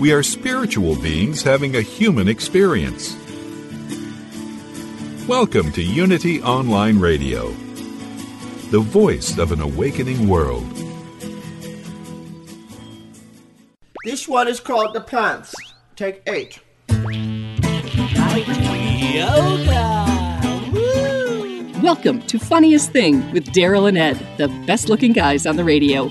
We are spiritual beings having a human experience. Welcome to Unity Online Radio, the voice of an awakening world. This one is called The Plants. Take eight. Welcome to Funniest Thing with Daryl and Ed, the best looking guys on the radio.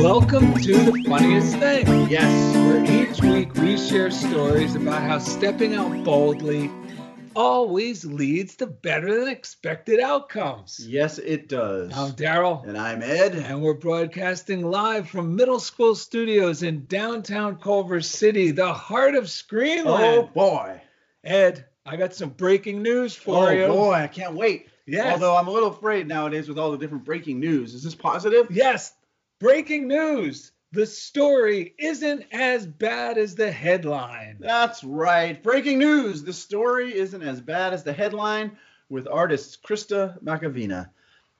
Welcome to the funniest thing. Yes, where each week we share stories about how stepping out boldly always leads to better than expected outcomes. Yes, it does. I'm Daryl. And I'm Ed. And we're broadcasting live from middle school studios in downtown Culver City, the heart of Screenland. Oh, boy. Ed, I got some breaking news for oh, you. Oh, boy, I can't wait. Yes. Although I'm a little afraid nowadays with all the different breaking news. Is this positive? Yes. Breaking news. The story isn't as bad as the headline. That's right. Breaking news. The story isn't as bad as the headline with artist Krista Makavina.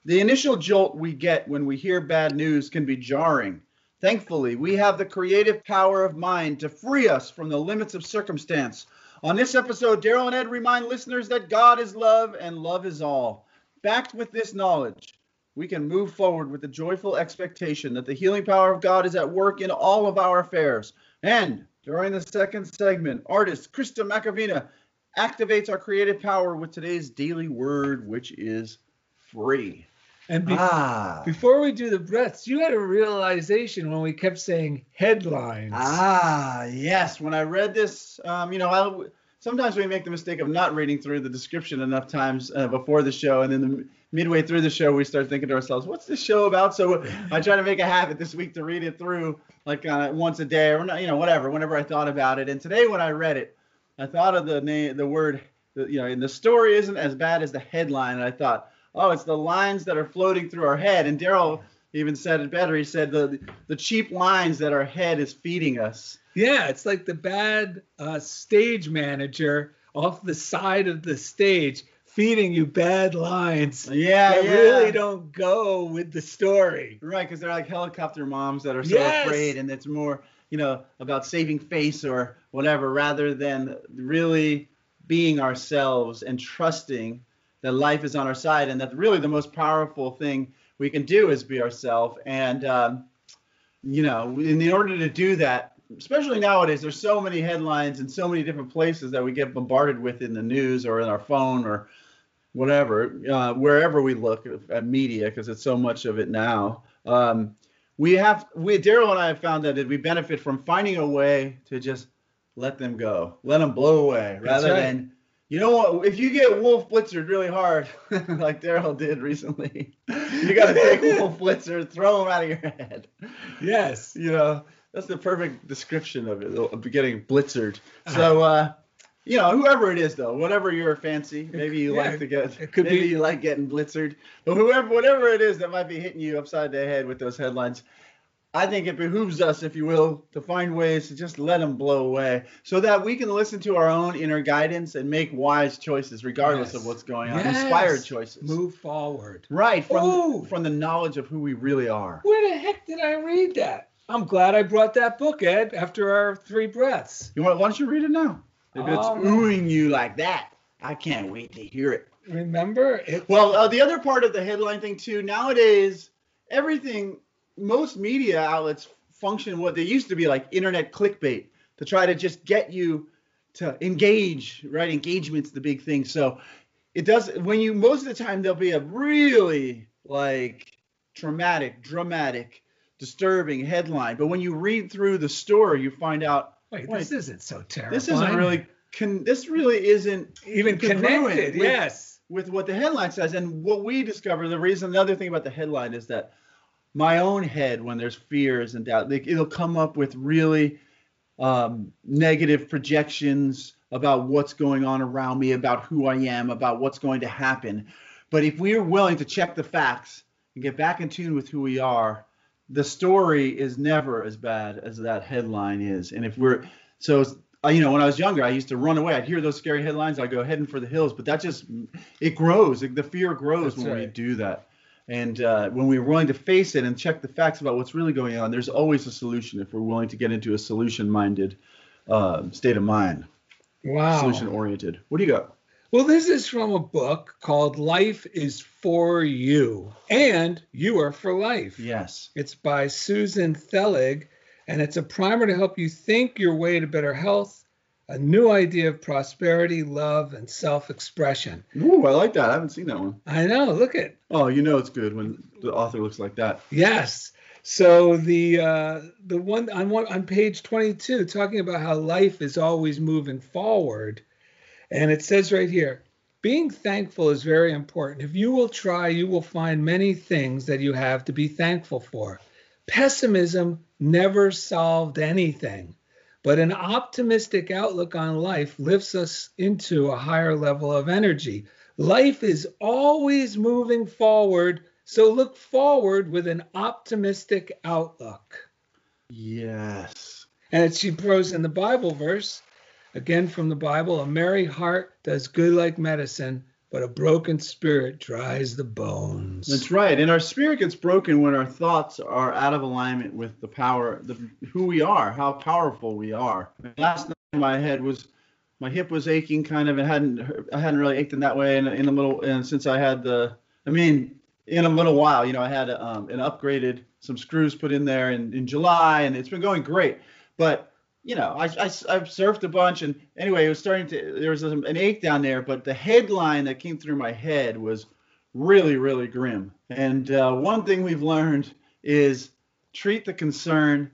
The initial jolt we get when we hear bad news can be jarring. Thankfully, we have the creative power of mind to free us from the limits of circumstance. On this episode, Daryl and Ed remind listeners that God is love and love is all. Backed with this knowledge, we can move forward with the joyful expectation that the healing power of God is at work in all of our affairs. And during the second segment, artist Krista Makavina activates our creative power with today's daily word, which is free. And be- ah. before we do the breaths, you had a realization when we kept saying headlines. Ah, yes. When I read this, um, you know, I, sometimes we make the mistake of not reading through the description enough times uh, before the show, and then the, midway through the show, we start thinking to ourselves, "What's this show about?" So I try to make a habit this week to read it through, like uh, once a day, or you know, whatever. Whenever I thought about it, and today when I read it, I thought of the name, the word, you know, and the story isn't as bad as the headline, and I thought oh, it's the lines that are floating through our head. And Daryl even said it better. He said the the cheap lines that our head is feeding us. Yeah, it's like the bad uh, stage manager off the side of the stage feeding you bad lines. Yeah, that yeah. really don't go with the story. Right, because they're like helicopter moms that are so yes. afraid, and it's more you know about saving face or whatever, rather than really being ourselves and trusting that life is on our side and that really the most powerful thing we can do is be ourselves. And, um, you know, in order to do that, especially nowadays, there's so many headlines and so many different places that we get bombarded with in the news or in our phone or whatever, uh, wherever we look at media, because it's so much of it now. Um, we have, we Daryl and I have found that we benefit from finding a way to just let them go, let them blow away, rather right. than you know what? If you get Wolf Blitzered really hard, like Daryl did recently, you got to take Wolf Blitzer, throw him out of your head. Yes. You know, that's the perfect description of it, of getting blitzered. So, uh, you know, whoever it is, though, whatever your fancy, maybe you yeah, like to get, it could maybe be. you like getting blitzered, but whoever, whatever it is that might be hitting you upside the head with those headlines, I think it behooves us, if you will, to find ways to just let them blow away so that we can listen to our own inner guidance and make wise choices regardless yes. of what's going on. Yes. Inspired choices. Move forward. Right, from, from the knowledge of who we really are. Where the heck did I read that? I'm glad I brought that book, Ed, after our three breaths. You want, why don't you read it now? If it's oh, oohing you like that, I can't wait to hear it. Remember? It, well, uh, the other part of the headline thing, too, nowadays, everything most media outlets function what they used to be like internet clickbait to try to just get you to engage, right? Engagement's the big thing. So it does when you most of the time there'll be a really like traumatic, dramatic, disturbing headline, but when you read through the story, you find out wait, wait this isn't so terrible. This isn't really. Con- this really isn't even connected. With, yes, with what the headline says, and what we discover. The reason, another thing about the headline is that my own head, when there's fears and doubt, it'll come up with really um, negative projections about what's going on around me, about who I am, about what's going to happen. But if we are willing to check the facts and get back in tune with who we are, the story is never as bad as that headline is. And if we're so, you know, when I was younger, I used to run away. I'd hear those scary headlines, I'd go heading for the hills. But that just it grows. The fear grows That's when right. we do that. And uh, when we're willing to face it and check the facts about what's really going on, there's always a solution if we're willing to get into a solution-minded uh, state of mind. Wow. Solution-oriented. What do you got? Well, this is from a book called Life is for You and You Are for Life. Yes. It's by Susan Thelig, and it's a primer to help you think your way to better health a new idea of prosperity, love, and self-expression. Ooh, I like that. I haven't seen that one. I know. Look at. Oh, you know it's good when the author looks like that. Yes. So the uh, the one on one on page 22, talking about how life is always moving forward, and it says right here, being thankful is very important. If you will try, you will find many things that you have to be thankful for. Pessimism never solved anything. But an optimistic outlook on life lifts us into a higher level of energy. Life is always moving forward, so look forward with an optimistic outlook. Yes. And she throws in the Bible verse, again from the Bible, a merry heart does good like medicine, but a broken spirit dries the bones. That's right. And our spirit gets broken when our thoughts are out of alignment with the power, the who we are, how powerful we are. Last night my head was, my hip was aching kind of. It hadn't, I hadn't really ached in that way in, in a little, and since I had the, I mean, in a little while, you know, I had um, an upgraded, some screws put in there in, in July, and it's been going great. But you know, I, I, I've surfed a bunch, and anyway, it was starting to. There was an ache down there, but the headline that came through my head was really, really grim. And uh, one thing we've learned is treat the concern.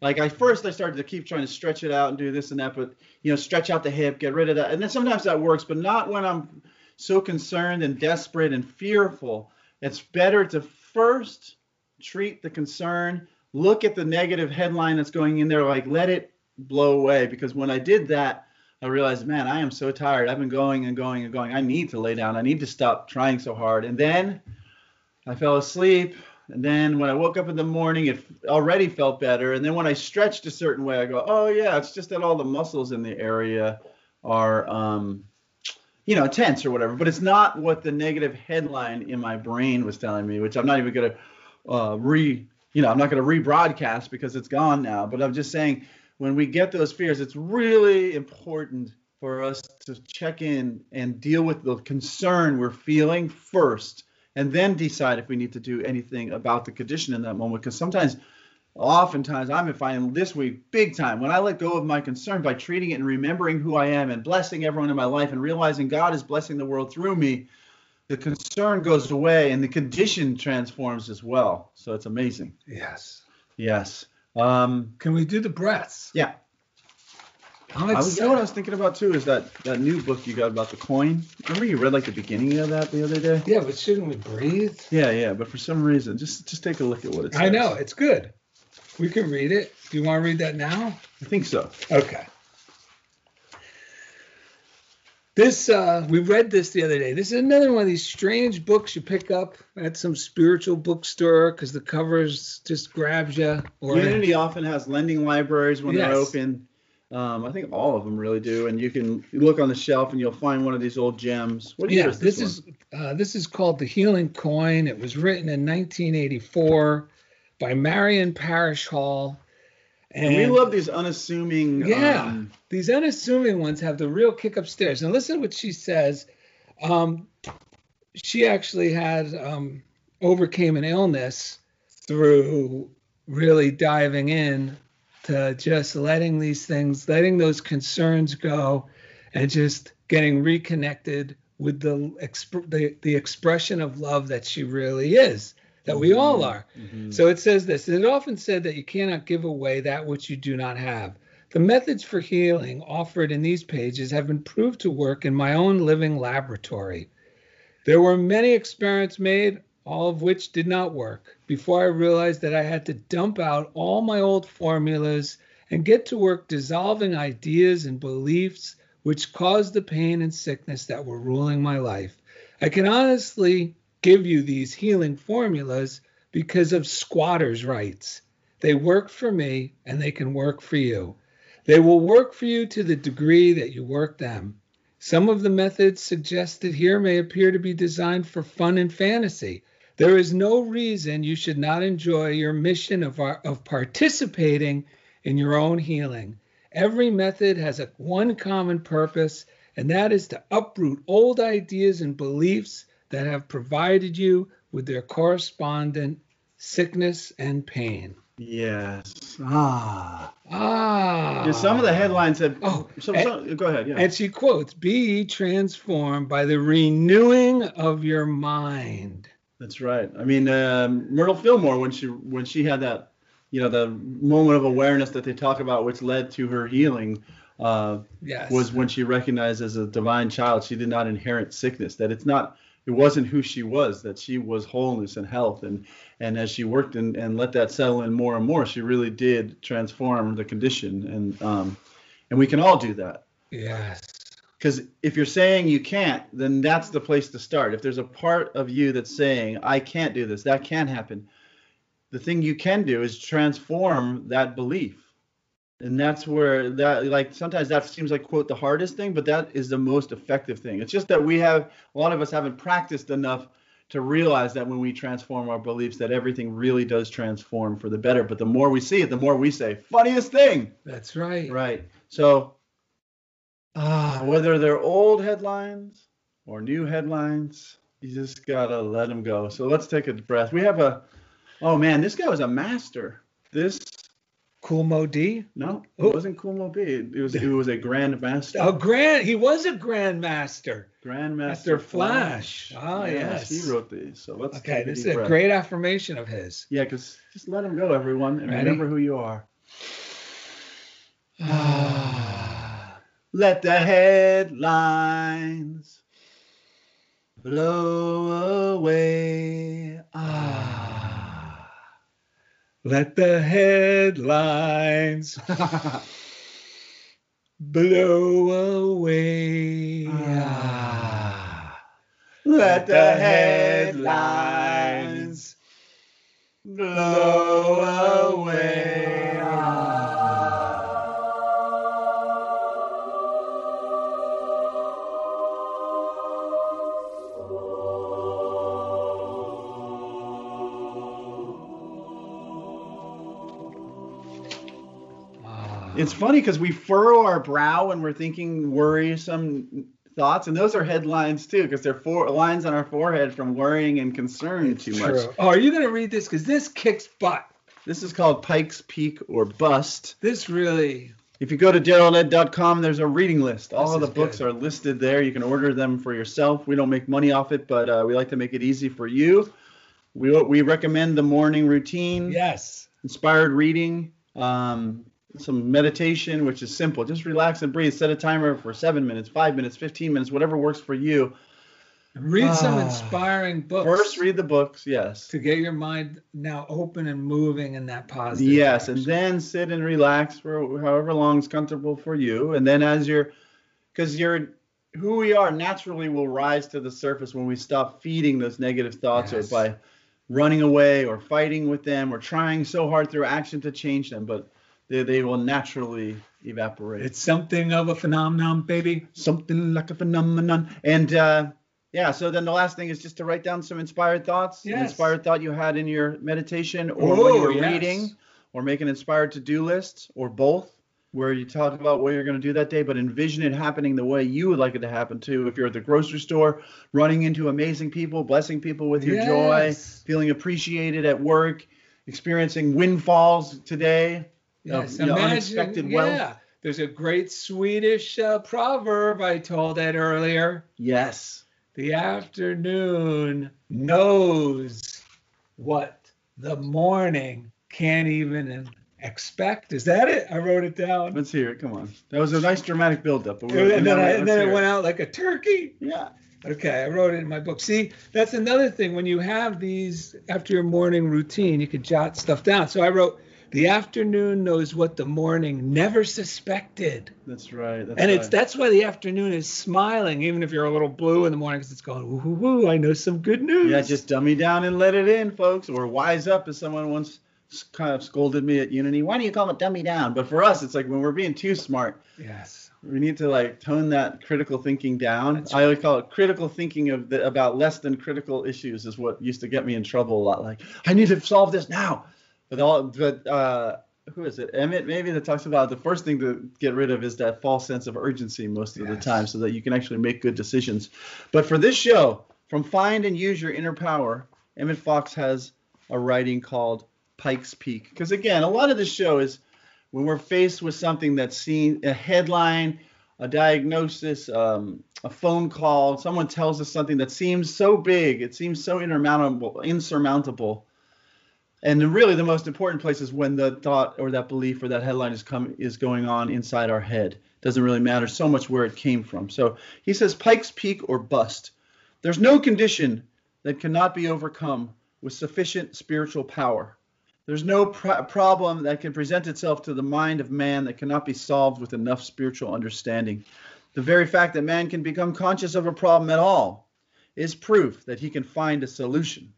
Like I first, I started to keep trying to stretch it out and do this and that, but you know, stretch out the hip, get rid of that, and then sometimes that works, but not when I'm so concerned and desperate and fearful. It's better to first treat the concern, look at the negative headline that's going in there, like let it blow away because when I did that, I realized, man, I am so tired. I've been going and going and going. I need to lay down. I need to stop trying so hard. And then I fell asleep. And then when I woke up in the morning, it already felt better. And then when I stretched a certain way, I go, oh, yeah, it's just that all the muscles in the area are, um, you know, tense or whatever. But it's not what the negative headline in my brain was telling me, which I'm not even going to uh, re, you know, I'm not going to rebroadcast because it's gone now. But I'm just saying when we get those fears, it's really important for us to check in and deal with the concern we're feeling first, and then decide if we need to do anything about the condition in that moment. Because sometimes, oftentimes, I'm finding this week big time when I let go of my concern by treating it and remembering who I am and blessing everyone in my life and realizing God is blessing the world through me. The concern goes away and the condition transforms as well. So it's amazing. Yes. Yes. Um, Can we do the breaths? Yeah. I'm I was, you know what I was thinking about too is that that new book you got about the coin. Remember you read like the beginning of that the other day? Yeah, but shouldn't we breathe? Yeah, yeah. But for some reason, just just take a look at what it says. I know it's good. We can read it. Do you want to read that now? I think so. Okay. This uh, we read this the other day. This is another one of these strange books you pick up at some spiritual bookstore because the covers just grabs you. Or Unity often has lending libraries when yes. they're open. Um, I think all of them really do, and you can look on the shelf and you'll find one of these old gems. What yeah, this, this is uh, this is called the Healing Coin. It was written in 1984 by Marion Parish Hall and, we love these unassuming. Yeah, um, these unassuming ones have the real kick upstairs. And listen to what she says. Um, she actually had um, overcame an illness through really diving in to just letting these things, letting those concerns go, and just getting reconnected with the exp- the, the expression of love that she really is, that we all Mm-hmm. are. So it says this. it often said that you cannot give away that which you do not have. The methods for healing offered in these pages have been proved to work in my own living laboratory. There were many experiments made, all of which did not work, before I realized that I had to dump out all my old formulas and get to work dissolving ideas and beliefs which caused the pain and sickness that were ruling my life. I can honestly give you these healing formulas because of squatters' rights. They work for me and they can work for you. They will work for you to the degree that you work them. Some of the methods suggested here may appear to be designed for fun and fantasy. There is no reason you should not enjoy your mission of, uh, of participating in your own healing. Every method has a one common purpose, and that is to uproot old ideas and beliefs that have provided you with their correspondent sickness and pain. Yes. Ah. Ah. Yeah, some of the headlines have. Oh, so, and- so- go ahead. Yeah. And she quotes, Be transformed by the renewing of your mind. That's right. I mean, um, Myrtle Fillmore, when she when she had that, you know, the moment of awareness that they talk about, which led to her healing, uh, Yes. was when she recognized as a divine child she did not inherit sickness. That it's not, it wasn't who she was. That she was wholeness and health. And and as she worked and, and let that settle in more and more, she really did transform the condition. And um, and we can all do that. Yes. Because if you're saying you can't, then that's the place to start. If there's a part of you that's saying, I can't do this, that can't happen, the thing you can do is transform that belief. And that's where that, like, sometimes that seems like, quote, the hardest thing, but that is the most effective thing. It's just that we have, a lot of us haven't practiced enough to realize that when we transform our beliefs, that everything really does transform for the better. But the more we see it, the more we say, funniest thing. That's right. Right. So, ah, whether they're old headlines or new headlines, you just gotta let them go. So let's take a breath. We have a, oh man, this guy was a master. This, Cool Mo D. no, Oh. it wasn't Cool Mo B. It was, it was a grand master. Oh, grand. He was a grandmaster. Grandmaster Master Flash. Ah, yes. He wrote these. So let's Okay, this is a breath. great affirmation of his. Yeah, because just let them go, everyone, and Ready? remember who you are. Ah. Let the headlines blow away. Ah. Let the headlines blow away. Ah. Let the headlines blow away. It's funny because we furrow our brow when we're thinking worrisome thoughts, and those are headlines too, because they're four lines on our forehead from worrying and concern too much. True. Oh, are you going to read this? Because this kicks butt. This is called Pike's Peak or Bust. This really. If you go to darylanded.com, there's a reading list. All This of the books good. are listed there. You can order them for yourself. We don't make money off it, but uh, we like to make it easy for you. We, we recommend the morning routine, Yes. inspired reading, um, some meditation, which is simple. Just relax and breathe. Set a timer for seven minutes, five minutes, 15 minutes, whatever works for you. Read some Ah. inspiring books. First, read the books, yes. to get your mind now open and moving in that positive. Yes, and then sit and relax for however long is comfortable for you. And then as you're, because you're, who we are naturally will rise to the surface when we stop feeding those negative thoughts Yes. or by running away or fighting with them or trying so hard through action to change them. But they, they will naturally evaporate. it's something of a phenomenon, baby. something like a phenomenon. And uh, yeah, so then the last thing is just to write down some inspired thoughts. An inspired thought you had in your meditation or when Oh, you're yes. reading or make an inspired to-do list or both where you talk about what you're going to do that day but envision it happening the way you would like it to happen too if you're at the grocery store running into amazing people blessing people with your joy feeling appreciated at work experiencing windfalls today Yes, of, imagine. Yeah. There's a great Swedish uh, proverb I told Ed earlier. Yes. The afternoon knows what the morning can't even expect. Is that it? I wrote it down. Let's hear it. Come on. That was a nice dramatic buildup. And, and then, I, and then it went out like a turkey. Yeah. Okay, I wrote it in my book. See, that's another thing. When you have these after your morning routine, you could jot stuff down. So I wrote, the afternoon knows what the morning never suspected. That's right. That's and right. it's that's why the afternoon is smiling, even if you're a little blue in the morning, because it's going, woo, woo, woo, I know some good news. Yeah, just dummy down and let it in, folks, or wise up, as someone once kind of scolded me at Unity. Why do you call it dummy down? But for us, it's like when we're being too smart. Yes. We need to like tone that critical thinking down. Right. I always call it critical thinking of the, about less than critical issues is what used to get me in trouble a lot. Like I need to solve this now but all, but uh, who is it? Emmet maybe that talks about the first thing to get rid of is that false sense of urgency most of yes. the time, so that you can actually make good decisions. But for this show, from Find and Use Your Inner Power, Emmet Fox has a writing called Pike's Peak. Because again, a lot of the show is when we're faced with something that's seen a headline, a diagnosis, um, a phone call, someone tells us something that seems so big, it seems so insurmountable, insurmountable and really the most important place is when the thought or that belief or that headline is come is going on inside our head. Doesn't really matter so much where it came from. So he says pikes peak or bust. There's no condition that cannot be overcome with sufficient spiritual power. There's no pr- problem that can present itself to the mind of man that cannot be solved with enough spiritual understanding. The very fact that man can become conscious of a problem at all is proof that he can find a solution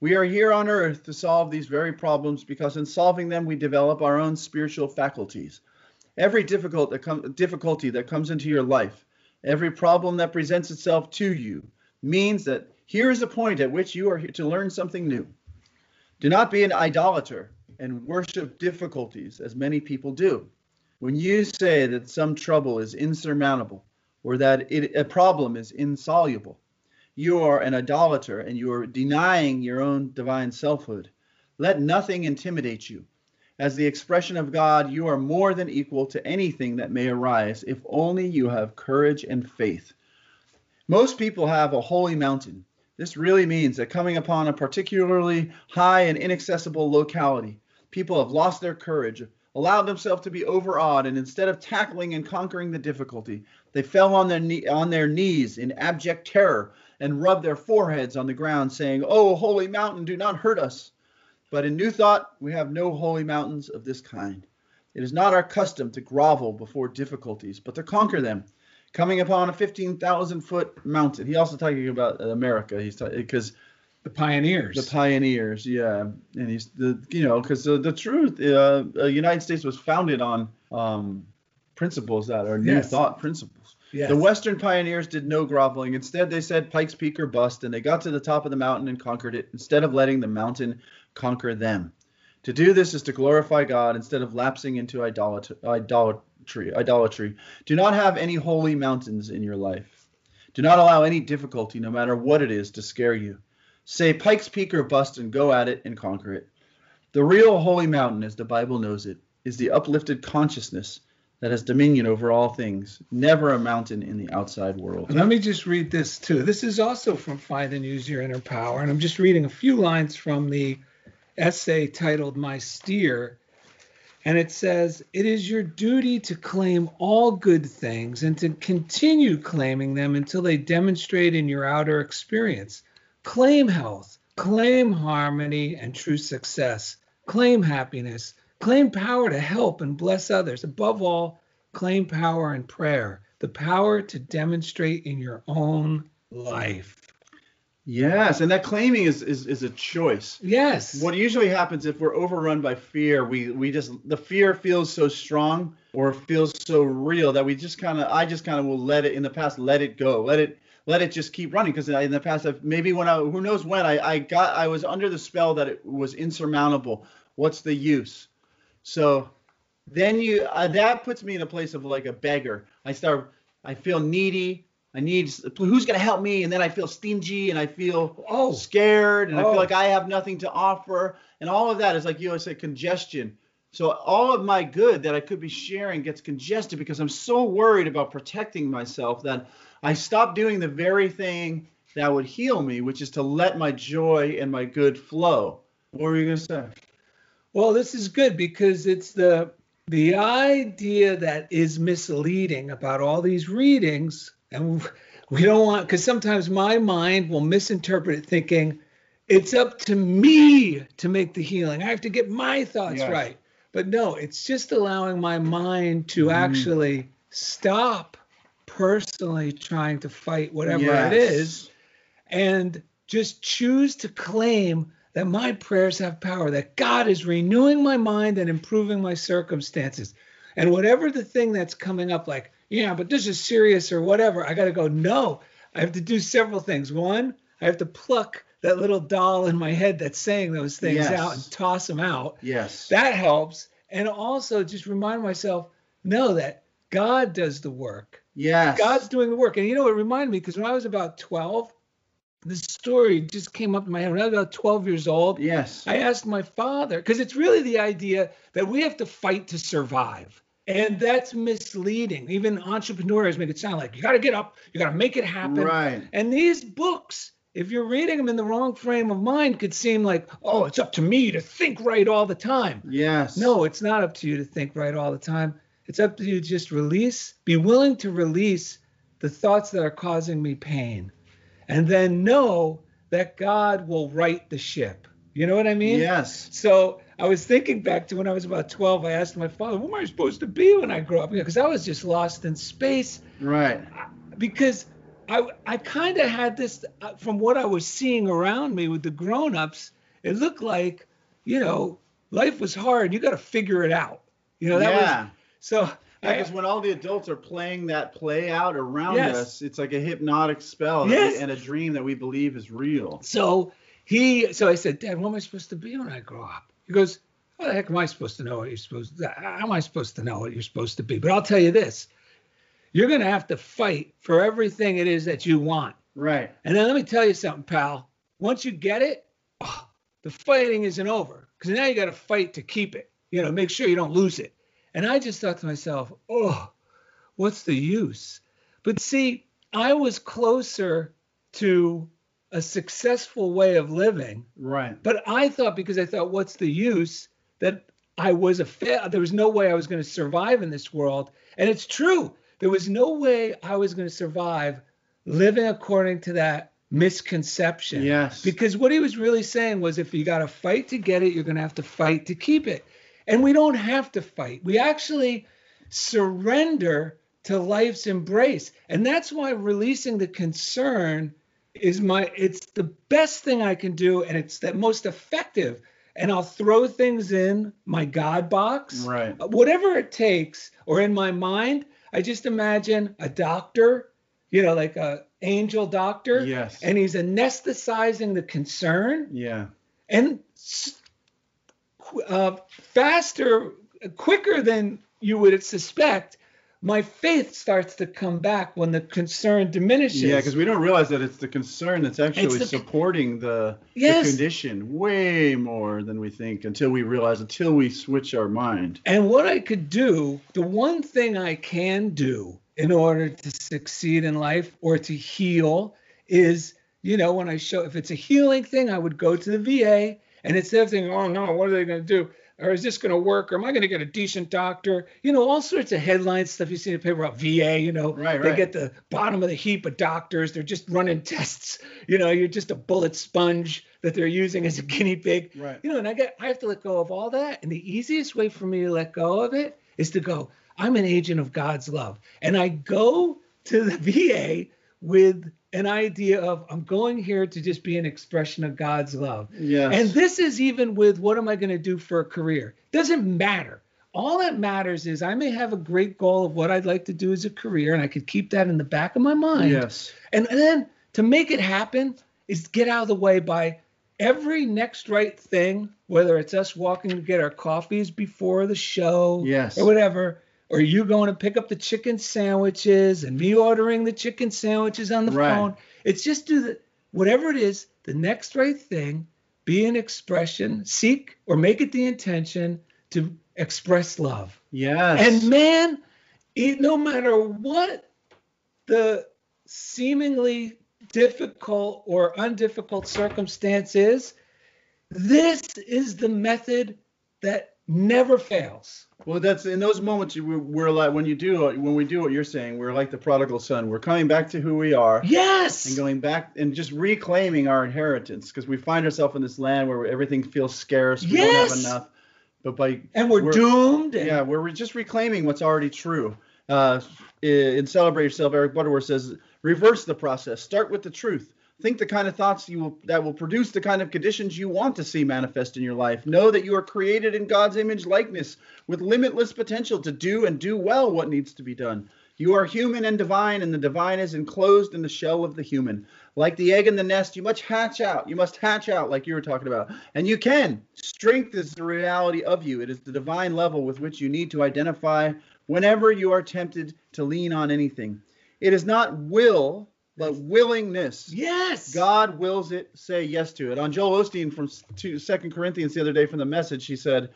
we are here on earth to solve these very problems because in solving them we develop our own spiritual faculties. Every difficult that com- difficulty that comes into your life, every problem that presents itself to you, means that here is a point at which you are to learn something new. Do not be an idolater and worship difficulties as many people do. When you say that some trouble is insurmountable or that it, a problem is insoluble, you are an idolater and you are denying your own divine selfhood. Let nothing intimidate you. As the expression of God, you are more than equal to anything that may arise if only you have courage and faith. Most people have a holy mountain. This really means that coming upon a particularly high and inaccessible locality, people have lost their courage, allowed themselves to be overawed, and instead of tackling and conquering the difficulty, they fell on their, knee, on their knees in abject terror and rub their foreheads on the ground, saying, Oh, holy mountain, do not hurt us. But in New Thought, we have no holy mountains of this kind. It is not our custom to grovel before difficulties, but to conquer them, coming upon a 15,000 foot mountain. He also talking about America. He's talking because the pioneers. The pioneers, yeah, and he's the you know because the, the truth, uh, the United States was founded on um, principles that are New yes. Thought principles. Yes. The Western pioneers did no groveling. Instead, they said Pikes Peak or bust, and they got to the top of the mountain and conquered it instead of letting the mountain conquer them. To do this is to glorify God instead of lapsing into idolatry. Idolatry. Do not have any holy mountains in your life. Do not allow any difficulty, no matter what it is, to scare you. Say Pikes Peak or bust and go at it and conquer it. The real holy mountain, as the Bible knows it, is the uplifted consciousness that has dominion over all things, never a mountain in the outside world. Let me just read this too. This is also from Find and Use Your Inner Power, and I'm just reading a few lines from the essay titled My Steer. And it says, It is your duty to claim all good things and to continue claiming them until they demonstrate in your outer experience. Claim health, claim harmony and true success, claim happiness, Claim power to help and bless others. Above all, claim power in prayer, the power to demonstrate in your own life. Yes, and that claiming is, is is a choice. Yes. What usually happens if we're overrun by fear, we we just the fear feels so strong or feels so real that we just kind of I just kind of will let it in the past let it go. Let it let it just keep running because in the past I've, maybe when I who knows when I I got I was under the spell that it was insurmountable. What's the use? So then you uh, that puts me in a place of like a beggar. I start I feel needy. I need who's going to help me, and then I feel stingy, and I feel oh scared, and oh. I feel oh. like I have nothing to offer, and all of that is like you know, it's a congestion So all of my good that I could be sharing gets congested because I'm so worried about protecting myself that I stop doing the very thing that would heal me, which is to let my joy and my good flow. What were you going to say? Well, this is good because it's the the idea that is misleading about all these readings and we don't want because sometimes my mind will misinterpret it thinking it's up to me to make the healing. I have to get my thoughts yes. right. But no, it's just allowing my mind to mm. actually stop personally trying to fight whatever yes. it is and just choose to claim that my prayers have power, that God is renewing my mind and improving my circumstances. And whatever the thing that's coming up, like, yeah, but this is serious or whatever, I got to go, no, I have to do several things. One, I have to pluck that little doll in my head that's saying those things yes. out and toss them out. Yes. That helps. And also just remind myself, no, that God does the work. Yes. God's doing the work. And you know, it reminded me because when I was about 12, this story just came up in my head when I was about 12 years old. Yes. I asked my father, because it's really the idea that we have to fight to survive. And that's misleading. Even entrepreneurs make it sound like you got to get up, you got to make it happen. Right. And these books, if you're reading them in the wrong frame of mind, could seem like, oh, it's up to me to think right all the time. Yes. No, it's not up to you to think right all the time. It's up to you to just release, be willing to release the thoughts that are causing me pain and then know that God will right the ship. You know what I mean? Yes. So I was thinking back to when I was about 12. I asked my father, "What am I supposed to be when I grow up?" Because I was just lost in space. Right. Because I I kind of had this uh, from what I was seeing around me with the grown-ups. It looked like, you know, life was hard. You got to figure it out. You know that yeah. was so because when all the adults are playing that play out around yes. us, it's like a hypnotic spell yes. and a dream that we believe is real. So he, so I said, Dad, what am I supposed to be when I grow up? He goes, How the heck am I supposed to know what you're supposed to? How am I supposed to know what you're supposed to be? But I'll tell you this: you're going to have to fight for everything it is that you want. Right. And then let me tell you something, pal. Once you get it, oh, the fighting isn't over because now you got to fight to keep it. You know, make sure you don't lose it. And I just thought to myself, oh, what's the use? But see, I was closer to a successful way of living. Right. But I thought because I thought, what's the use that I was a fa- there was no way I was going to survive in this world. And it's true. There was no way I was going to survive living according to that misconception. Yes. Because what he was really saying was if you got to fight to get it, you're going to have to fight to keep it. And we don't have to fight. We actually surrender to life's embrace. And that's why releasing the concern is my it's the best thing I can do and it's the most effective. And I'll throw things in my God box. Right. Whatever it takes, or in my mind, I just imagine a doctor, you know, like a angel doctor. Yes. And he's anesthetizing the concern. Yeah. And uh, faster, quicker than you would suspect, my faith starts to come back when the concern diminishes. Yeah, because we don't realize that it's the concern that's actually the, supporting the, yes. the, condition way more than we think until we realize, until we switch our mind. And what I could do, the one thing I can do in order to succeed in life or to heal is, you know, when I show, if it's a healing thing, I would go to the VA and instead of thinking, oh no, what are they going to do? Or is this going to work? Or am I going to get a decent doctor? You know, all sorts of headlines stuff you see in the paper about VA. You know, right, they right. get the bottom of the heap of doctors. They're just running tests. You know, you're just a bullet sponge that they're using as a guinea pig. Right. You know, and I get I have to let go of all that. And the easiest way for me to let go of it is to go. I'm an agent of God's love, and I go to the VA with an idea of I'm going here to just be an expression of God's love. Yes. And this is even with what am I going to do for a career? Doesn't matter. All that matters is I may have a great goal of what I'd like to do as a career, and I could keep that in the back of my mind. Yes. And, and then to make it happen is get out of the way by every next right thing, whether it's us walking to get our coffees before the show yes. or whatever or you going to pick up the chicken sandwiches and me ordering the chicken sandwiches on the right. phone. It's just do the whatever it is, the next right thing, be an expression, seek or make it the intention to express love. Yes. And man, it, no matter what the seemingly difficult or undifficult circumstance is, this is the method that never fails. Well, that's in those moments we're, we're like when you do when we do what you're saying, we're like the prodigal son. We're coming back to who we are. Yes. And going back and just reclaiming our inheritance because we find ourselves in this land where everything feels scarce. We yes. don't have enough. But by and we're, we're doomed. And... Yeah, we're just reclaiming what's already true. Uh, in Celebrate Yourself, Eric Butterworth says, reverse the process. Start with the truth. Think the kind of thoughts you will, that will produce the kind of conditions you want to see manifest in your life. Know that you are created in God's image likeness with limitless potential to do and do well what needs to be done. You are human and divine, and the divine is enclosed in the shell of the human. Like the egg in the nest, you must hatch out. You must hatch out, like you were talking about. And you can. Strength is the reality of you, it is the divine level with which you need to identify whenever you are tempted to lean on anything. It is not will but willingness. Yes. God wills it, say yes to it. On Joel Osteen from Second Corinthians the other day from the message, he said,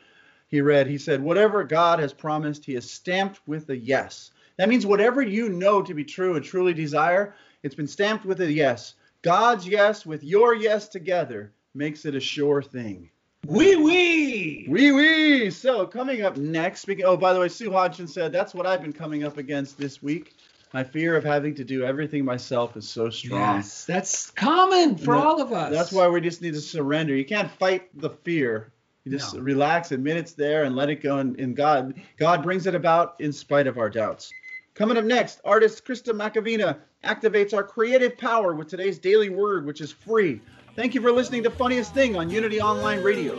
he read, he said, whatever God has promised, he is stamped with a yes. That means whatever you know to be true and truly desire, it's been stamped with a yes. God's yes with your yes together makes it a sure thing. Wee wee. Wee wee. So coming up next, speaking. Oh, by the way, Sue Hodgson said that's what I've been coming up against this week. My fear of having to do everything myself is so strong. Yes, that's common for all of us. That's why we just need to surrender. You can't fight the fear. You just no. relax, admit it's there, and let it go. And, and God, God brings it about in spite of our doubts. Coming up next, artist Krista Macavina activates our creative power with today's daily word, which is free. Thank you for listening to Funniest Thing on Unity Online Radio.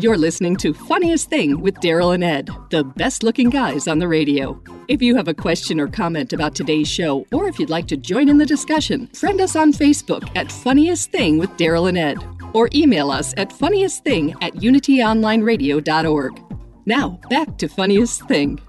You're listening to Funniest Thing with Daryl and Ed, the best looking guys on the radio. If you have a question or comment about today's show, or if you'd like to join in the discussion, friend us on Facebook at Funniest Thing with Daryl and Ed, or email us at funniestthing at unityonlineradio.org. Now, back to Funniest Thing.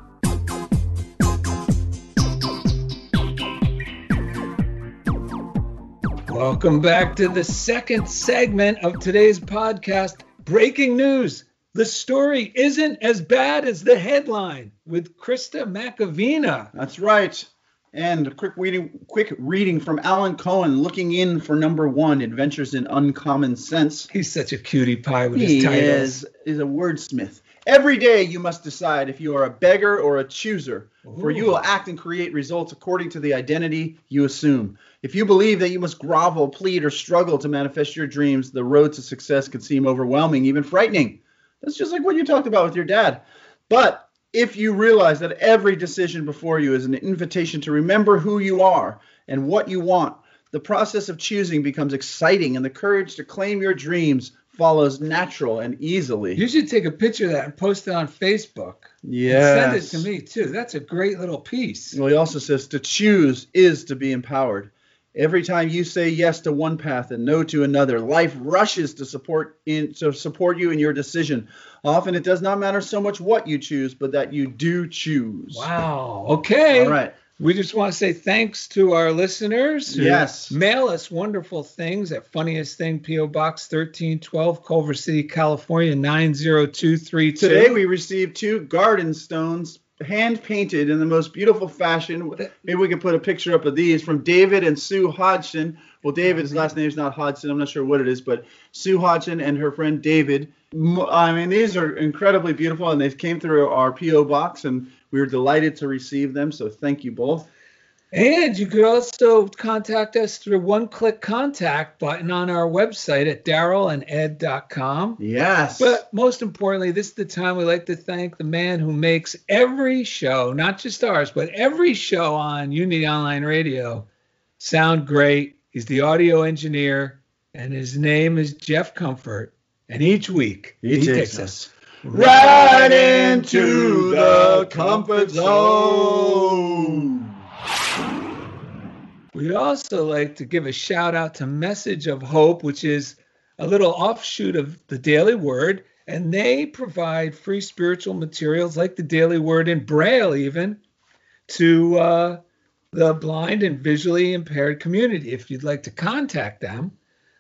Welcome back to the second segment of today's podcast Breaking news. The story isn't as bad as the headline with Krista Macavina. That's right. And a quick reading, quick reading from Alan Cohen, looking in for number one, Adventures in Uncommon Sense. He's such a cutie pie with he his titles. Is, is a wordsmith. Every day you must decide if you are a beggar or a chooser, Ooh. for you will act and create results according to the identity you assume. If you believe that you must grovel, plead, or struggle to manifest your dreams, the road to success could seem overwhelming, even frightening. That's just like what you talked about with your dad. But if you realize that every decision before you is an invitation to remember who you are and what you want, the process of choosing becomes exciting and the courage to claim your dreams follows natural and easily. You should take a picture of that and post it on Facebook. Yeah. Send it to me too. That's a great little piece. Well, he also says to choose is to be empowered. Every time you say yes to one path and no to another, life rushes to support in to support you in your decision. Often it does not matter so much what you choose, but that you do choose. Wow. Okay. All right. We just want to say thanks to our listeners. yes. Mail us wonderful things at Funniest Thing, P.O. Box 1312, Culver City, California, 90232. Today we received two garden stones hand painted in the most beautiful fashion. Maybe we can put a picture up of these from David and Sue Hodgson. Well, David's last name is not Hodgson. I'm not sure what it is, but Sue Hodgson and her friend David. I mean, these are incredibly beautiful, and they came through our PO box, and we were delighted to receive them. So thank you both. And you could also contact us through one click contact button on our website at darylanded.com. Yes. But most importantly, this is the time we like to thank the man who makes every show, not just ours, but every show on Unity Online Radio sound great. He's the audio engineer, and his name is Jeff Comfort. And each week he, he takes us right into the comfort zone. We'd also like to give a shout out to Message of Hope, which is a little offshoot of the Daily Word, and they provide free spiritual materials like the Daily Word in Braille, even to uh, the blind and visually impaired community. If you'd like to contact them,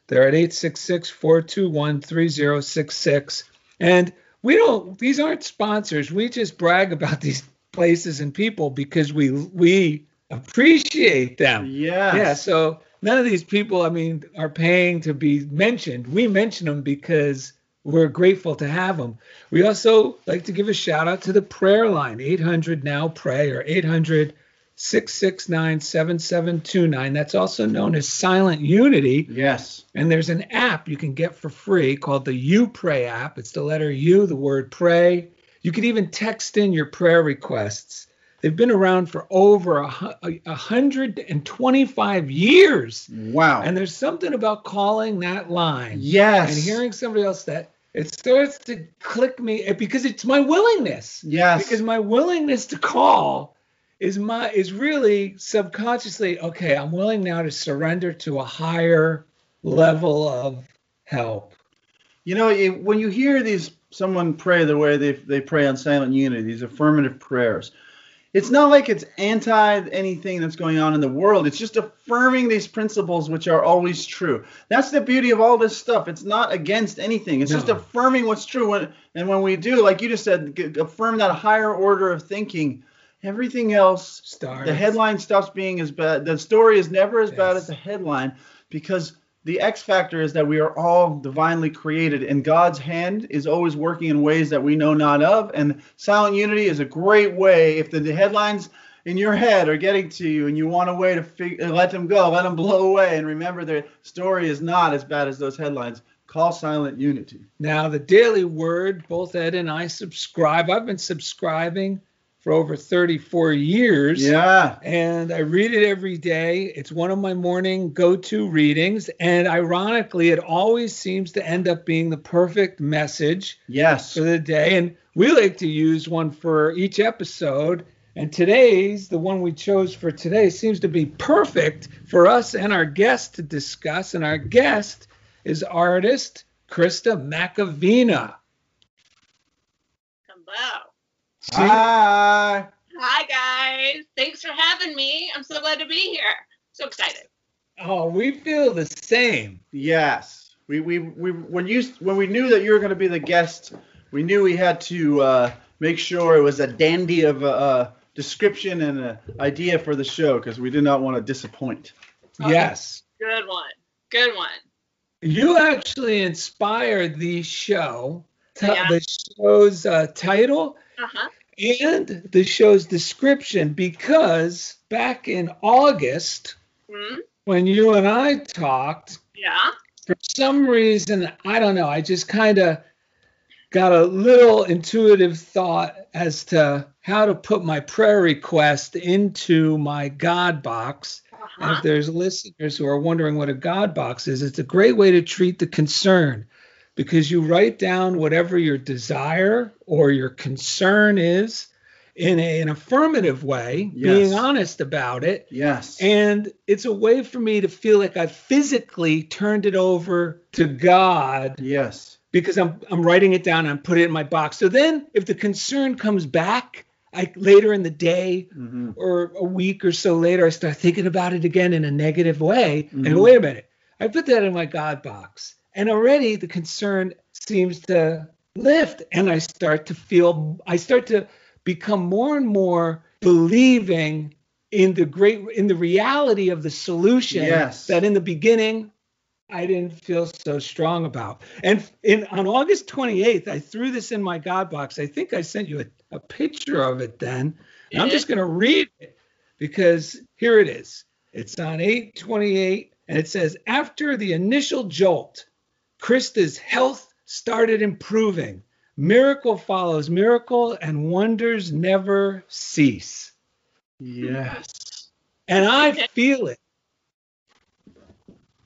they're at 866 421 3066. And we don't, these aren't sponsors. We just brag about these places and people because we, we, appreciate them. Yeah. Yeah. So none of these people, I mean, are paying to be mentioned. We mention them because we're grateful to have them. We also like to give a shout out to the prayer line, 800 now pray or 800 669 7729. That's also known as Silent Unity. Yes. And there's an app you can get for free called the You Pray app. It's the letter U, the word pray. You can even text in your prayer requests. They've been around for over a, a, 125 years. Wow. And there's something about calling that line. Yes. And hearing somebody else that it starts to click me eh, because it's my willingness. Yes. Because my willingness to call is my is really subconsciously okay. I'm willing now to surrender to a higher level of help. You know, when you hear these someone pray the way they they pray on silent unity, these affirmative prayers, it's not like it's anti anything that's going on in the world. It's just affirming these principles which are always true. That's the beauty of all this stuff. It's not against anything. It's no. just affirming what's true. When, and when we do, like you just said, affirm that higher order of thinking, everything else, Starts. the headline stops being as bad. The story is never as yes. bad as the headline because the X factor is that we are all divinely created, and God's hand is always working in ways that we know not of. And silent unity is a great way. If the headlines in your head are getting to you, and you want a way to fig- uh, let them go, let them blow away, and remember the story is not as bad as those headlines. Call silent unity. Now, the Daily Word, both Ed and I subscribe. I've been subscribing for over 34 years. Yeah. And I read it every day. It's one of my morning go to readings. And ironically, it always seems to end up being the perfect message yes. for the day. And we like to use one for each episode. And today's, the one we chose for today, seems to be perfect for us and our guest to discuss. And our guest is artist Krista Macavina. Hello. Hi. Hi, guys. Thanks for having me. I'm so glad to be here. So excited. Oh, we feel the same. Yes. We, we, we when you when we knew that you were going to be the guest, we knew we had to uh, make sure it was a dandy of a, a description and an idea for the show because we did not want to disappoint. Oh, yes. Good one. Good one. You actually inspired the show, t- yeah. the show's uh, title, uh-huh. And the show's description because back in August, mm-hmm. when you and I talked, yeah, for some reason, I don't know, I just kind of got a little intuitive thought as to how to put my prayer request into my God box. Uh-huh. If there's listeners who are wondering what a God box is, it's a great way to treat the concern because you write down whatever your desire or your concern is in a, an affirmative way, yes. being honest about it. Yes. And it's a way for me to feel like I've physically turned it over to God. Yes. Because I'm I'm writing it down and I'm putting it in my box. So then if the concern comes back, I later in the day mm-hmm. or a week or so later, I start thinking about it again in a negative way. Mm-hmm. And wait a minute, I put that in my God box. And already the concern seems to lift. And I start to feel, I start to become more and more believing in the great, in the reality of the solution yes. that in the beginning I didn't feel so strong about. And in on August 28th, I threw this in my God box. I think I sent you a, a picture of it then. And I'm just going to read it because here it is. It's on 828 and it says after the initial jolt, Krista's health started improving. Miracle follows miracle and wonders never cease. Yes. And I feel it.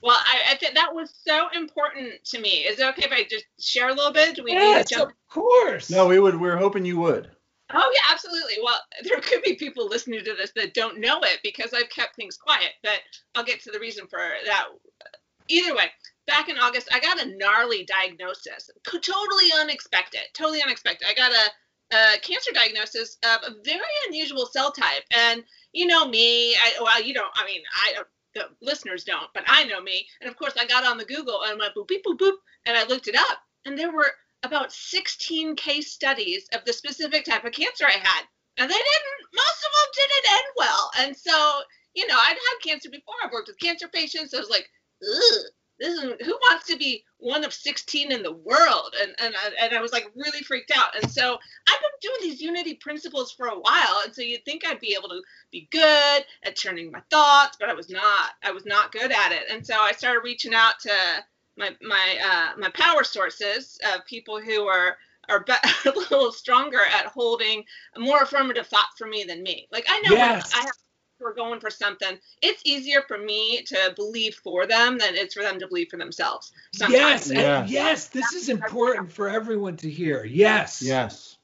Well, I, I think that was so important to me. Is it okay if I just share a little bit? Do we yes, of course. No, we would. We're hoping you would. Oh yeah, absolutely. Well, there could be people listening to this that don't know it because I've kept things quiet, but I'll get to the reason for that. Either way, back in August, I got a gnarly diagnosis, totally unexpected, totally unexpected. I got a, a cancer diagnosis of a very unusual cell type, and you know me. I, well, you don't. I mean, I the listeners don't, but I know me. And of course, I got on the Google and went boop, beep, boop, boop, and I looked it up. And there were about 16 case studies of the specific type of cancer I had. And they didn't, most of them didn't end well. And so, you know, I'd had cancer before. I've worked with cancer patients. So I was like, ugh, this is who wants to be one of 16 in the world? And and I, and I was like really freaked out. And so i've been doing these unity principles for a while and so you'd think i'd be able to be good at turning my thoughts but i was not. I was not good at it. And so i started reaching out to my my uh, my power sources of people who are are be- a little stronger at holding a more affirmative thought for me than me. Like i know yes. I have are going for something, it's easier for me to believe for them than it's for them to believe for themselves. Sometimes. Yes, yeah. yes, this is important for everyone to hear. Yes. Yes.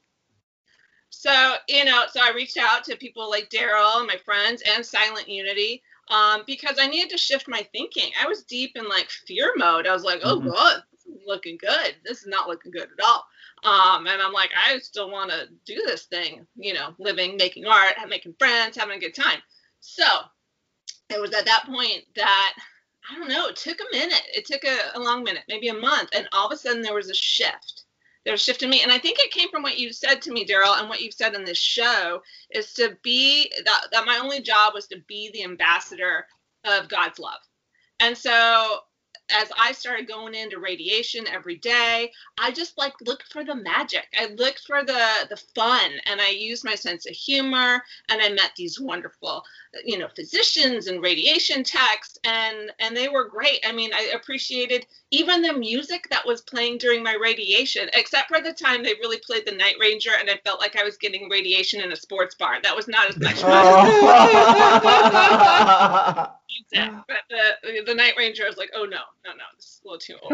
So, you know, so I reached out to people like Daryl and my friends and Silent Unity um, because I needed to shift my thinking. I was deep in like fear mode. I was like, oh, mm-hmm. God, this is looking good. This is not looking good at all. Um, and I'm like, I still want to do this thing, you know, living, making art, making friends, having a good time. So it was at that point that I don't know, it took a minute. It took a, a long minute, maybe a month. And all of a sudden there was a shift. There was a shift in me. And I think it came from what you said to me, Daryl, and what you've said in this show is to be that, that my only job was to be the ambassador of God's love. And so as I started going into radiation every day, I just like looked for the magic. I looked for the the fun, and I used my sense of humor. And I met these wonderful, you know, physicians and radiation techs, and and they were great. I mean, I appreciated even the music that was playing during my radiation, except for the time they really played the Night Ranger, and I felt like I was getting radiation in a sports bar. That was not as much fun. Oh. but the the Night Ranger was like, oh no, no, no, this is a little too old.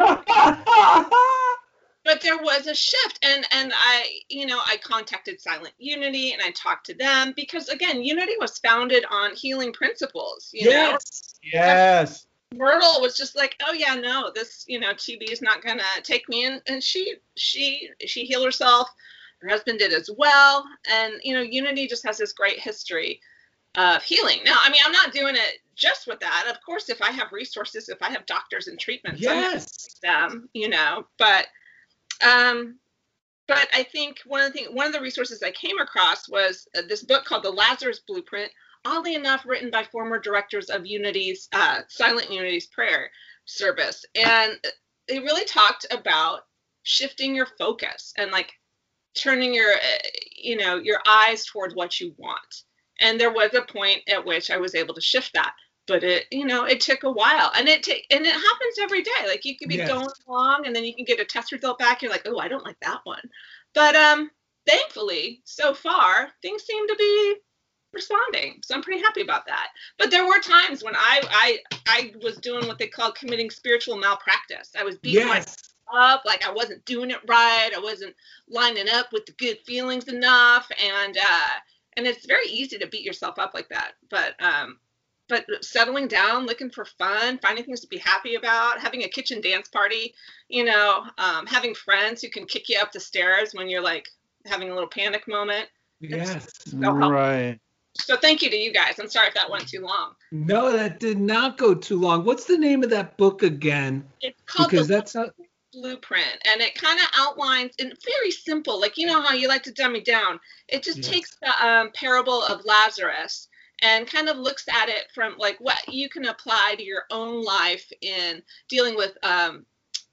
but there was a shift, and and I, you know, I contacted Silent Unity and I talked to them because again, Unity was founded on healing principles. You yes. Know? Yes. Myrtle was just like, oh yeah, no, this, you know, TB is not gonna take me, and and she she she healed herself. Her husband did as well, and you know, Unity just has this great history of healing. Now, I mean, I'm not doing it just with that. Of course, if I have resources, if I have doctors and treatments, yes, them, you know. But, um, but I think one of the thing, one of the resources I came across was uh, this book called The Lazarus Blueprint. Oddly enough, written by former directors of Unity's uh, Silent Unity's prayer service, and they really talked about shifting your focus and like turning your, uh, you know, your eyes towards what you want and there was a point at which I was able to shift that. But it, you know, it took a while, and it t- and it happens every day. Like you could be yes. going along, and then you can get a test result back. You're like, oh, I don't like that one. But um, thankfully, so far things seem to be responding. So I'm pretty happy about that. But there were times when I I I was doing what they call committing spiritual malpractice. I was beating yes. myself up, like I wasn't doing it right. I wasn't lining up with the good feelings enough, and uh, and it's very easy to beat yourself up like that but um but settling down looking for fun finding things to be happy about having a kitchen dance party you know um, having friends who can kick you up the stairs when you're like having a little panic moment yes so right so thank you to you guys. I'm sorry if that went too long. No that did not go too long. What's the name of that book again? It's called because that's not blueprint and it kind of outlines in very simple like you know how you like to dummy down? It just yes. takes the um, parable of lazarus and kind of looks at it from like what you can apply to your own life in dealing with um,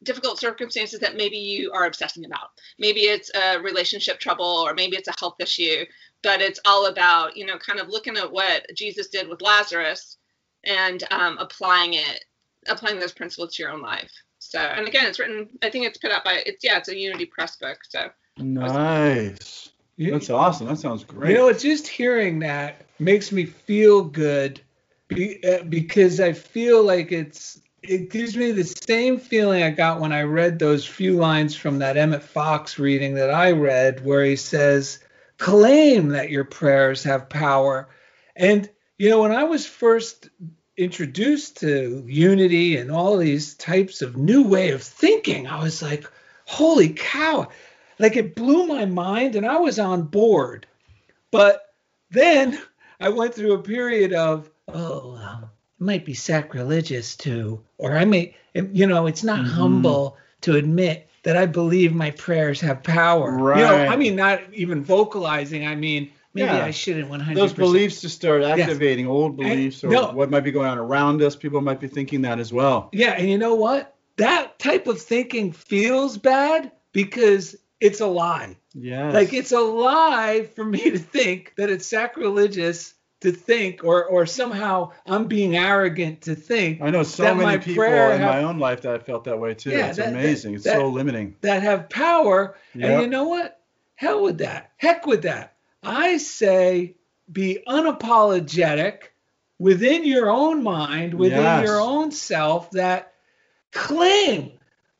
difficult circumstances that maybe you are obsessing about. Maybe it's a relationship trouble or maybe it's a health issue but it's all about you know kind of looking at what jesus did with lazarus and um, applying it applying those principles to your own life so, and again, it's written. I think it's put out by. It's yeah, it's a Unity Press book. So nice. That's awesome. That sounds great. You know, it's just hearing that makes me feel good be, uh, because I feel like it's it gives me the same feeling I got when I read those few lines from that Emmet Fox reading that I read, where he says, claim that your prayers have power. And, you know, when I was first introduced to unity and all these types of new way of thinking, I was like, holy cow. Like it blew my mind and I was on board. But then I went through a period of, oh, um, it might be sacrilegious to, or I may, you know, it's not mm-hmm. humble to admit that I believe my prayers have power. Right. You know, I mean, not even vocalizing. I mean, maybe yeah. I shouldn't 100 Those beliefs to start activating yes. old beliefs or no. what might be going on around us. People might be thinking that as well. Yeah. And you know what? That type of thinking feels bad because it's a lie. Yeah. Like it's a lie for me to think that it's sacrilegious to think or or somehow I'm being arrogant to think. I know so many people in have, my own life that I felt that way too. Yeah, it's that, amazing. That, it's that, so limiting. That have power. Yep. And you know what? Hell with that. Heck with that. I say be unapologetic within your own mind, within yes. your own self that claim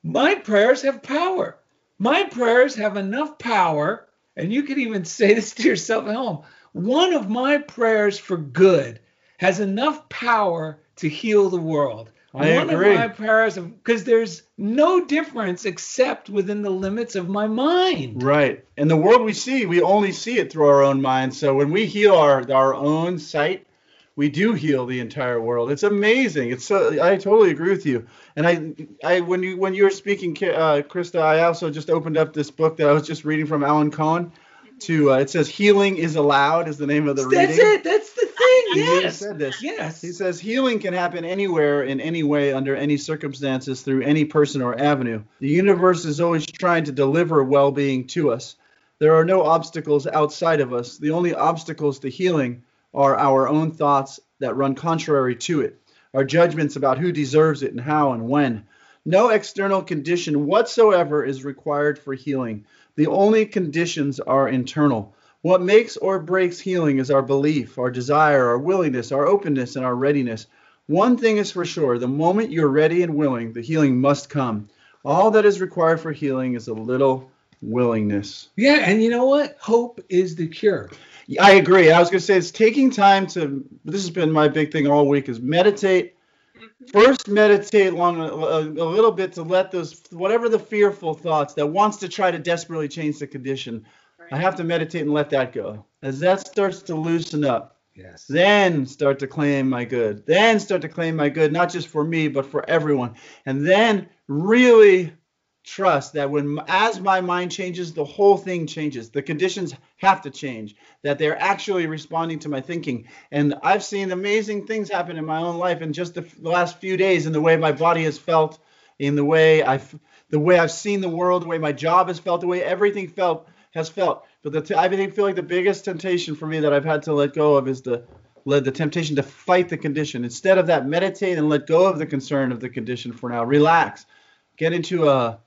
my prayers have power. My prayers have enough power, and you can even say this to yourself at home one of my prayers for good has enough power to heal the world. I one agree. of my prayers, because there's no difference except within the limits of my mind. Right. And the world we see, we only see it through our own mind. So when we heal our our own sight, we do heal the entire world. It's amazing. It's so I totally agree with you. And I I when you when you were speaking, uh, Krista, I also just opened up this book that I was just reading from Alan Cohen to uh, it says healing is allowed is the name of the That's reading. That's it. That's the thing. Yes. He said this. Yes. He says healing can happen anywhere in any way under any circumstances through any person or avenue. The universe is always trying to deliver well-being to us. There are no obstacles outside of us. The only obstacles to healing are our own thoughts that run contrary to it, our judgments about who deserves it and how and when. No external condition whatsoever is required for healing. The only conditions are internal. What makes or breaks healing is our belief, our desire, our willingness, our openness, and our readiness. One thing is for sure the moment you're ready and willing, the healing must come. All that is required for healing is a little willingness. Yeah, and you know what? Hope is the cure. I agree. I was going to say it's taking time to. This has been my big thing all week: is meditate, Mm-hmm. First, meditate long a, a, a, little bit to let those whatever the fearful thoughts that wants to try to desperately change the condition. Right. I have to meditate and let that go. As that starts to loosen up, yes. Then start to claim my good. Then start to claim my good, not just for me but for everyone. And then really trust that when as my mind changes the whole thing changes. The conditions have to change that they're actually responding to my thinking. And i've seen amazing things happen in my own life in just the, last few days in the way my body has felt in the way i've the way i've seen the world the way my job has felt the way everything felt has felt. But the t- i feel like the biggest temptation for me that i've had to let go of is the the temptation to fight the condition. Instead of that meditate and let go of the concern of the condition for now. Relax. Get into a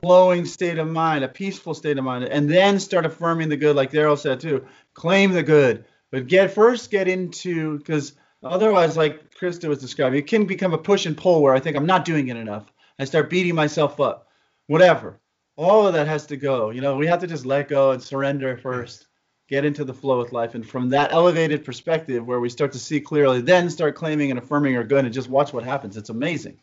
flowing state of mind, a peaceful state of mind, and then start affirming the good, like Daryl said too. Claim the good, but get first get into because otherwise, like Krista was describing, it can become a push and pull where I think I'm not doing it enough. I start beating myself up, whatever. All of that has to go. You know, we have to just let go and surrender first. Get into the flow with life, and from that elevated perspective, where we start to see clearly, then start claiming and affirming our good, and just watch what happens. It's amazing.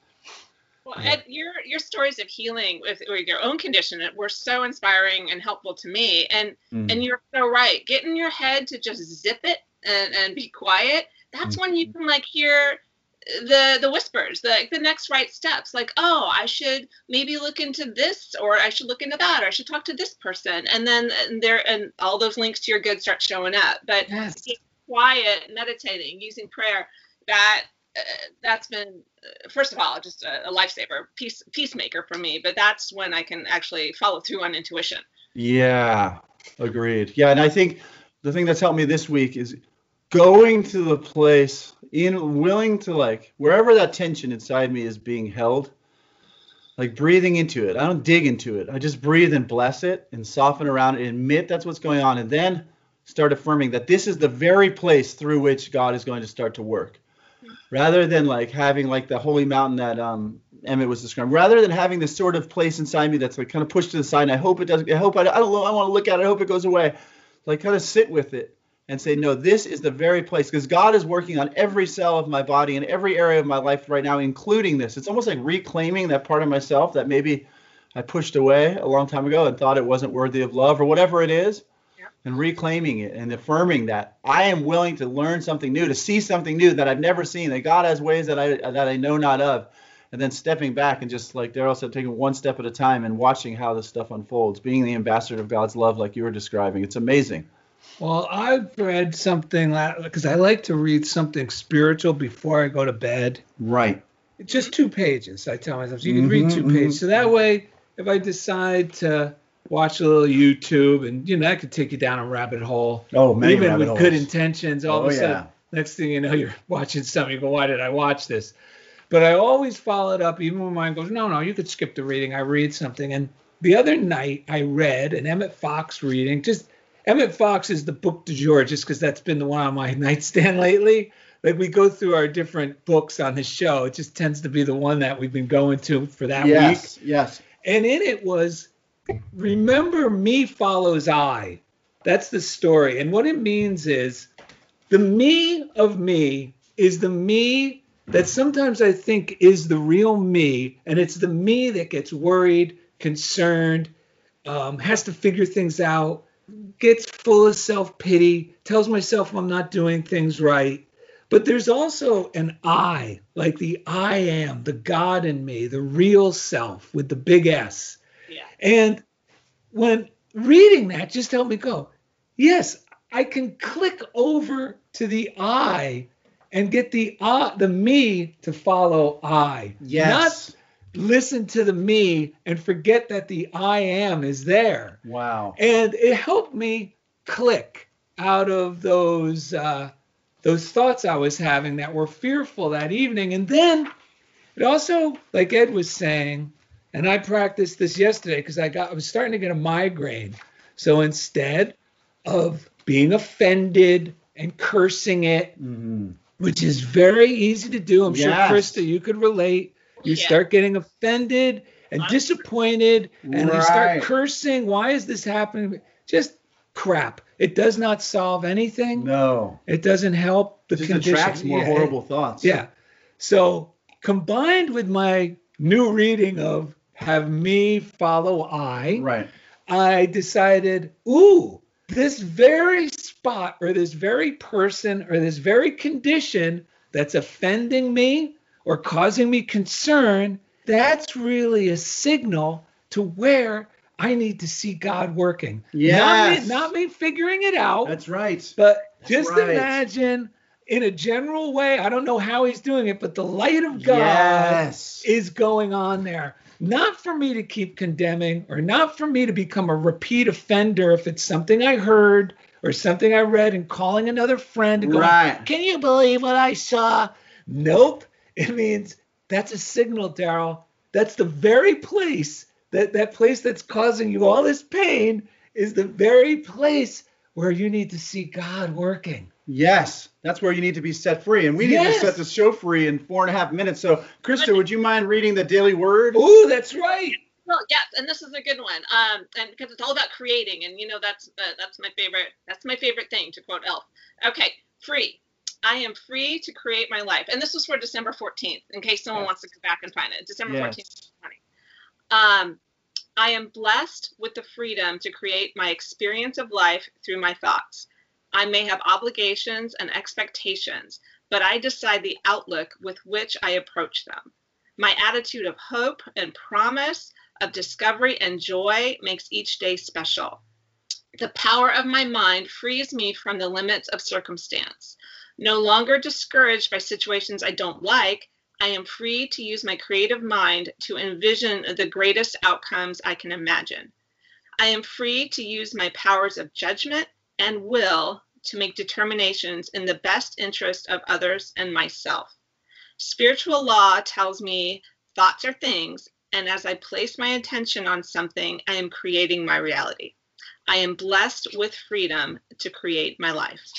Well, Ed, your your stories of healing with, with your own condition were so inspiring and helpful to me. And mm. and you're so right. Get in your head to just zip it and, and be quiet. That's mm. when you can like hear the the whispers, the like the next right steps. Like, oh, I should maybe look into this, or I should look into that, or I should talk to this person. And then and there and all those links to your good start showing up. But yes. quiet, meditating, using prayer, that that's been first of all just a, a lifesaver peace peacemaker for me but that's when i can actually follow through on intuition. Yeah agreed. Yeah and i think the thing that's helped me this week is going to the place in willing to like wherever that tension inside me is being held like breathing into it. I don't dig into it. I just breathe and bless it and soften around it and admit that's what's going on and then start affirming that this is the very place through which god is going to start to work rather than like having like the holy mountain that um Emmet was describing, rather than having this sort of place inside me that's like kind of pushed to the side. I hope it doesn't. I hope I, I don't. I want to look at it. I hope it goes away. Like kind of sit with it and say, no, this is the very place because God is working on every cell of my body and every area of my life right now, including this. It's almost like reclaiming that part of myself that maybe I pushed away a long time ago and thought it wasn't worthy of love or whatever it is and reclaiming it and affirming that I am willing to learn something new, to see something new that I've never seen, that God has ways that I that I know not of, and then stepping back and just like Daryl said, taking one step at a time and watching how this stuff unfolds, being the ambassador of God's love, like you were describing. It's amazing. Well, I've read something because I like to read something spiritual before I go to bed. Right. Just two pages. I tell myself so you can mm-hmm, read 2 mm-hmm. pages. So that way, if I decide to watch a little YouTube, and you know that could take you down a rabbit hole. Oh, many even with holes. good intentions. All oh, of a sudden, yeah. next thing you know, you're watching something. You go, why did I watch this? But I always follow it up, even when mine goes, no, no, you could skip the reading. I read something, and the other night I read an Emmet Fox reading. Just Emmet Fox is the book du jour, just because that's been the one on my nightstand lately. Like we go through our different books on the show, it just tends to be the one that we've been going to for that yes, week. Yes. And in it was remember me follows I. That's the story. And what it means is the me of me is the me that sometimes I think is the real me. And it's the me that gets worried, concerned, um, has to figure things out, gets full of self pity, tells myself I'm not doing things right. But there's also an I, like the I am, the God in me, the real self with the big S. And when reading that just helped me go, yes, I can click over to the I and get the uh, the me to follow I. Yes. Not listen to the me and forget that the I am is there. Wow. And it helped me click out of those uh, those thoughts I was having that were fearful that evening. And then it also, like Ed was saying, and I practiced this yesterday because I got I was starting to get a migraine. So instead of being offended and cursing it, mm-hmm. which is very easy to do, I'm yes. sure Krista, you could relate. You yeah. start getting offended and disappointed, and right. you start cursing. Why is this happening? Just crap. It does not solve anything. No. It doesn't help the it just condition. attracts more yeah. horrible thoughts. Yeah. So combined with my new reading of have me follow I. Right. I decided, ooh, this very spot or this very person or this very condition that's offending me or causing me concern, that's really a signal to where I need to see God working. Yes. Not me, not me figuring it out. That's right. But just right. imagine in a general way, I don't know how he's doing it, but the light of God yes. is going on there not for me to keep condemning or not for me to become a repeat offender if it's something I heard or something I read and calling another friend and going, right. Can you believe what I saw? Nope. It means that's a signal, Daryl. That's the very place that that place that's causing you all this pain is the very place where you need to see God working. Yes, that's where you need to be set free. And we need Yes. to set the show free in four and a half minutes. So, Krista, would you mind reading the daily word? Ooh, that's right. Well, yes, and this is a good one. Um, and because it's all about creating, and you know that's uh, that's my favorite. That's my favorite thing to quote Elf. Okay, free. I am free to create my life, and this was for December 14th, in case someone Yes. wants to go back and find it. December Yes. 14th, 20. Um, I am blessed with the freedom to create my experience of life through my thoughts. I may have obligations and expectations, but I decide the outlook with which I approach them. My attitude of hope and promise, of discovery and joy makes each day special. The power of my mind frees me from the limits of circumstance. No longer discouraged by situations I don't like, I am free to use my creative mind to envision the greatest outcomes I can imagine. I am free to use my powers of judgment and will to make determinations in the best interest of others and myself. Spiritual law tells me thoughts are things, and as I place my attention on something, I am creating my reality. I am blessed with freedom to create my life.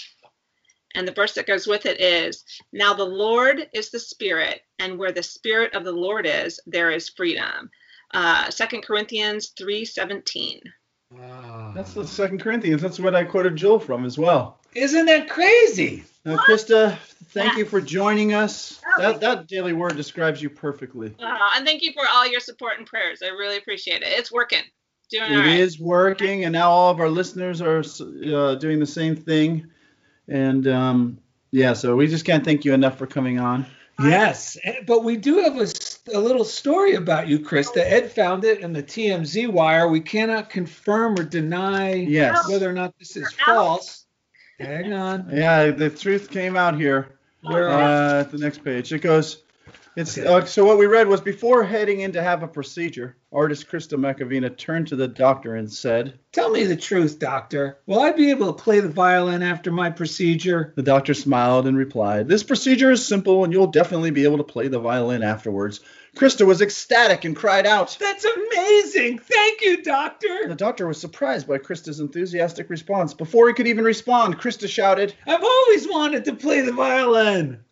And the verse that goes with it is Now the Lord is the Spirit, and where the Spirit of the Lord is, there is freedom. Uh, 2 Corinthians 3.17. Wow. That's the Second Corinthians. That's what I quoted Joel from as well. Isn't that crazy? Now, Krista, thank you for joining us. That that daily word describes you perfectly. Uh, and thank you for all your support and prayers. I really appreciate it. It's working. Doing It all right. is working, and now all of our listeners are uh, doing the same thing. And um, yeah, so we just can't thank you enough for coming on. Yes, but we do have a little story about you, Krista. Ed found it in the TMZ wire. We cannot confirm or deny Yes. whether or not this is false. Hang on. Yeah, the truth came out here. Where Uh, at the next page, it goes. It's uh, so what we read was before heading in to have a procedure, artist Krista McAvina turned to the doctor and said, Tell me the truth, doctor. Will I be able to play the violin after my procedure? The doctor smiled and replied, This procedure is simple and you'll definitely be able to play the violin afterwards. Krista was ecstatic and cried out. That's amazing. Thank you, doctor. The doctor was surprised by Krista's enthusiastic response. Before he could even respond, Krista shouted, I've always wanted to play the violin.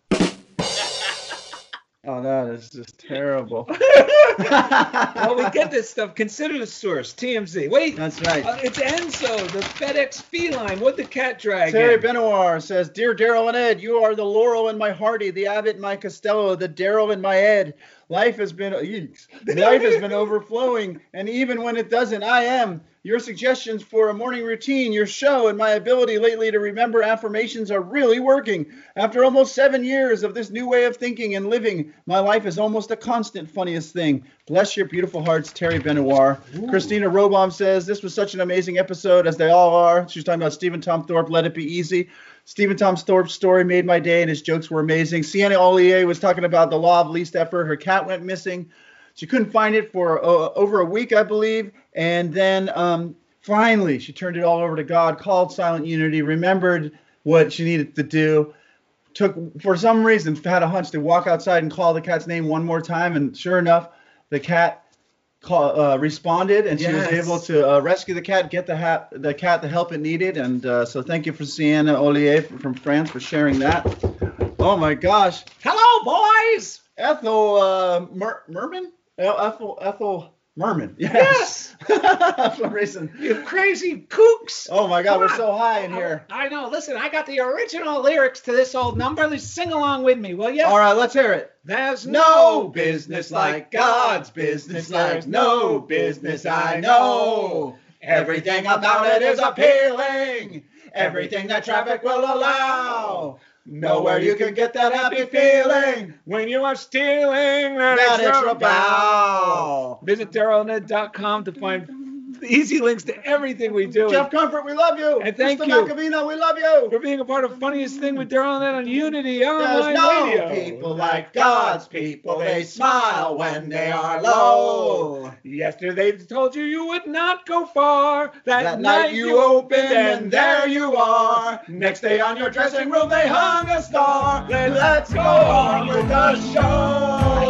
Oh, that is just terrible. well, we get this stuff. Consider the source, TMZ. Wait, That's right. uh, it's Enzo, the FedEx feline. What the cat drag? Terry in? Benoir says, Dear Daryl and Ed, you are the Laurel in my Hardy, the Abbott in my Costello, the Daryl in my Ed. Life has been life has been overflowing, and even when it doesn't, I am. Your suggestions for a morning routine, your show, and my ability lately to remember affirmations are really working. After almost seven years of this new way of thinking and living, my life is almost a constant funniest thing. Bless your beautiful hearts, Terry Benoir. Christina Robom says, This was such an amazing episode, as they all are. She's talking about Stephen Tom Thorpe, Let It Be Easy. Stephen Tom Thorpe's story made my day, and his jokes were amazing. Sienna Ollier was talking about the law of least effort. Her cat went missing. She couldn't find it for uh, over a week, I believe. And then um, finally, she turned it all over to God, called Silent Unity, remembered what she needed to do. Took, for some reason, had a hunch to walk outside and call the cat's name one more time. And sure enough, the cat call, uh, responded, and she was able to uh, rescue the cat, get the, ha- the cat the help it needed. And uh, so, thank you for Sienna Ollier from, from France for sharing that. Oh my gosh, Hello, boys. Ethel uh, Mer- Merman? Ethel Ethel Merman. Yes. For some reason. You crazy kooks. Oh my God, Come we're on. so high in here. I know. Listen, I got the original lyrics to this old number. Let's sing along with me, will you? All right, let's hear it. There's No business like God's business, like no business I know. Everything about it is appealing. Everything that traffic will allow. Nowhere you can get that happy feeling. when you are stealing that, That extra extra bow. Visit darylanded.com to find easy links to everything we do. Jeff Comfort, we love you. And thank Mr. you. Macavino, we love you. for being a part of funniest thing with Daryl and Ed on Unity There's Online no Radio. people like God's people. They smile when they are low. Yesterday they told you you would not go far. That, That night you opened and there you are. Next day on your dressing room they hung a star. Then Let's go on with the show.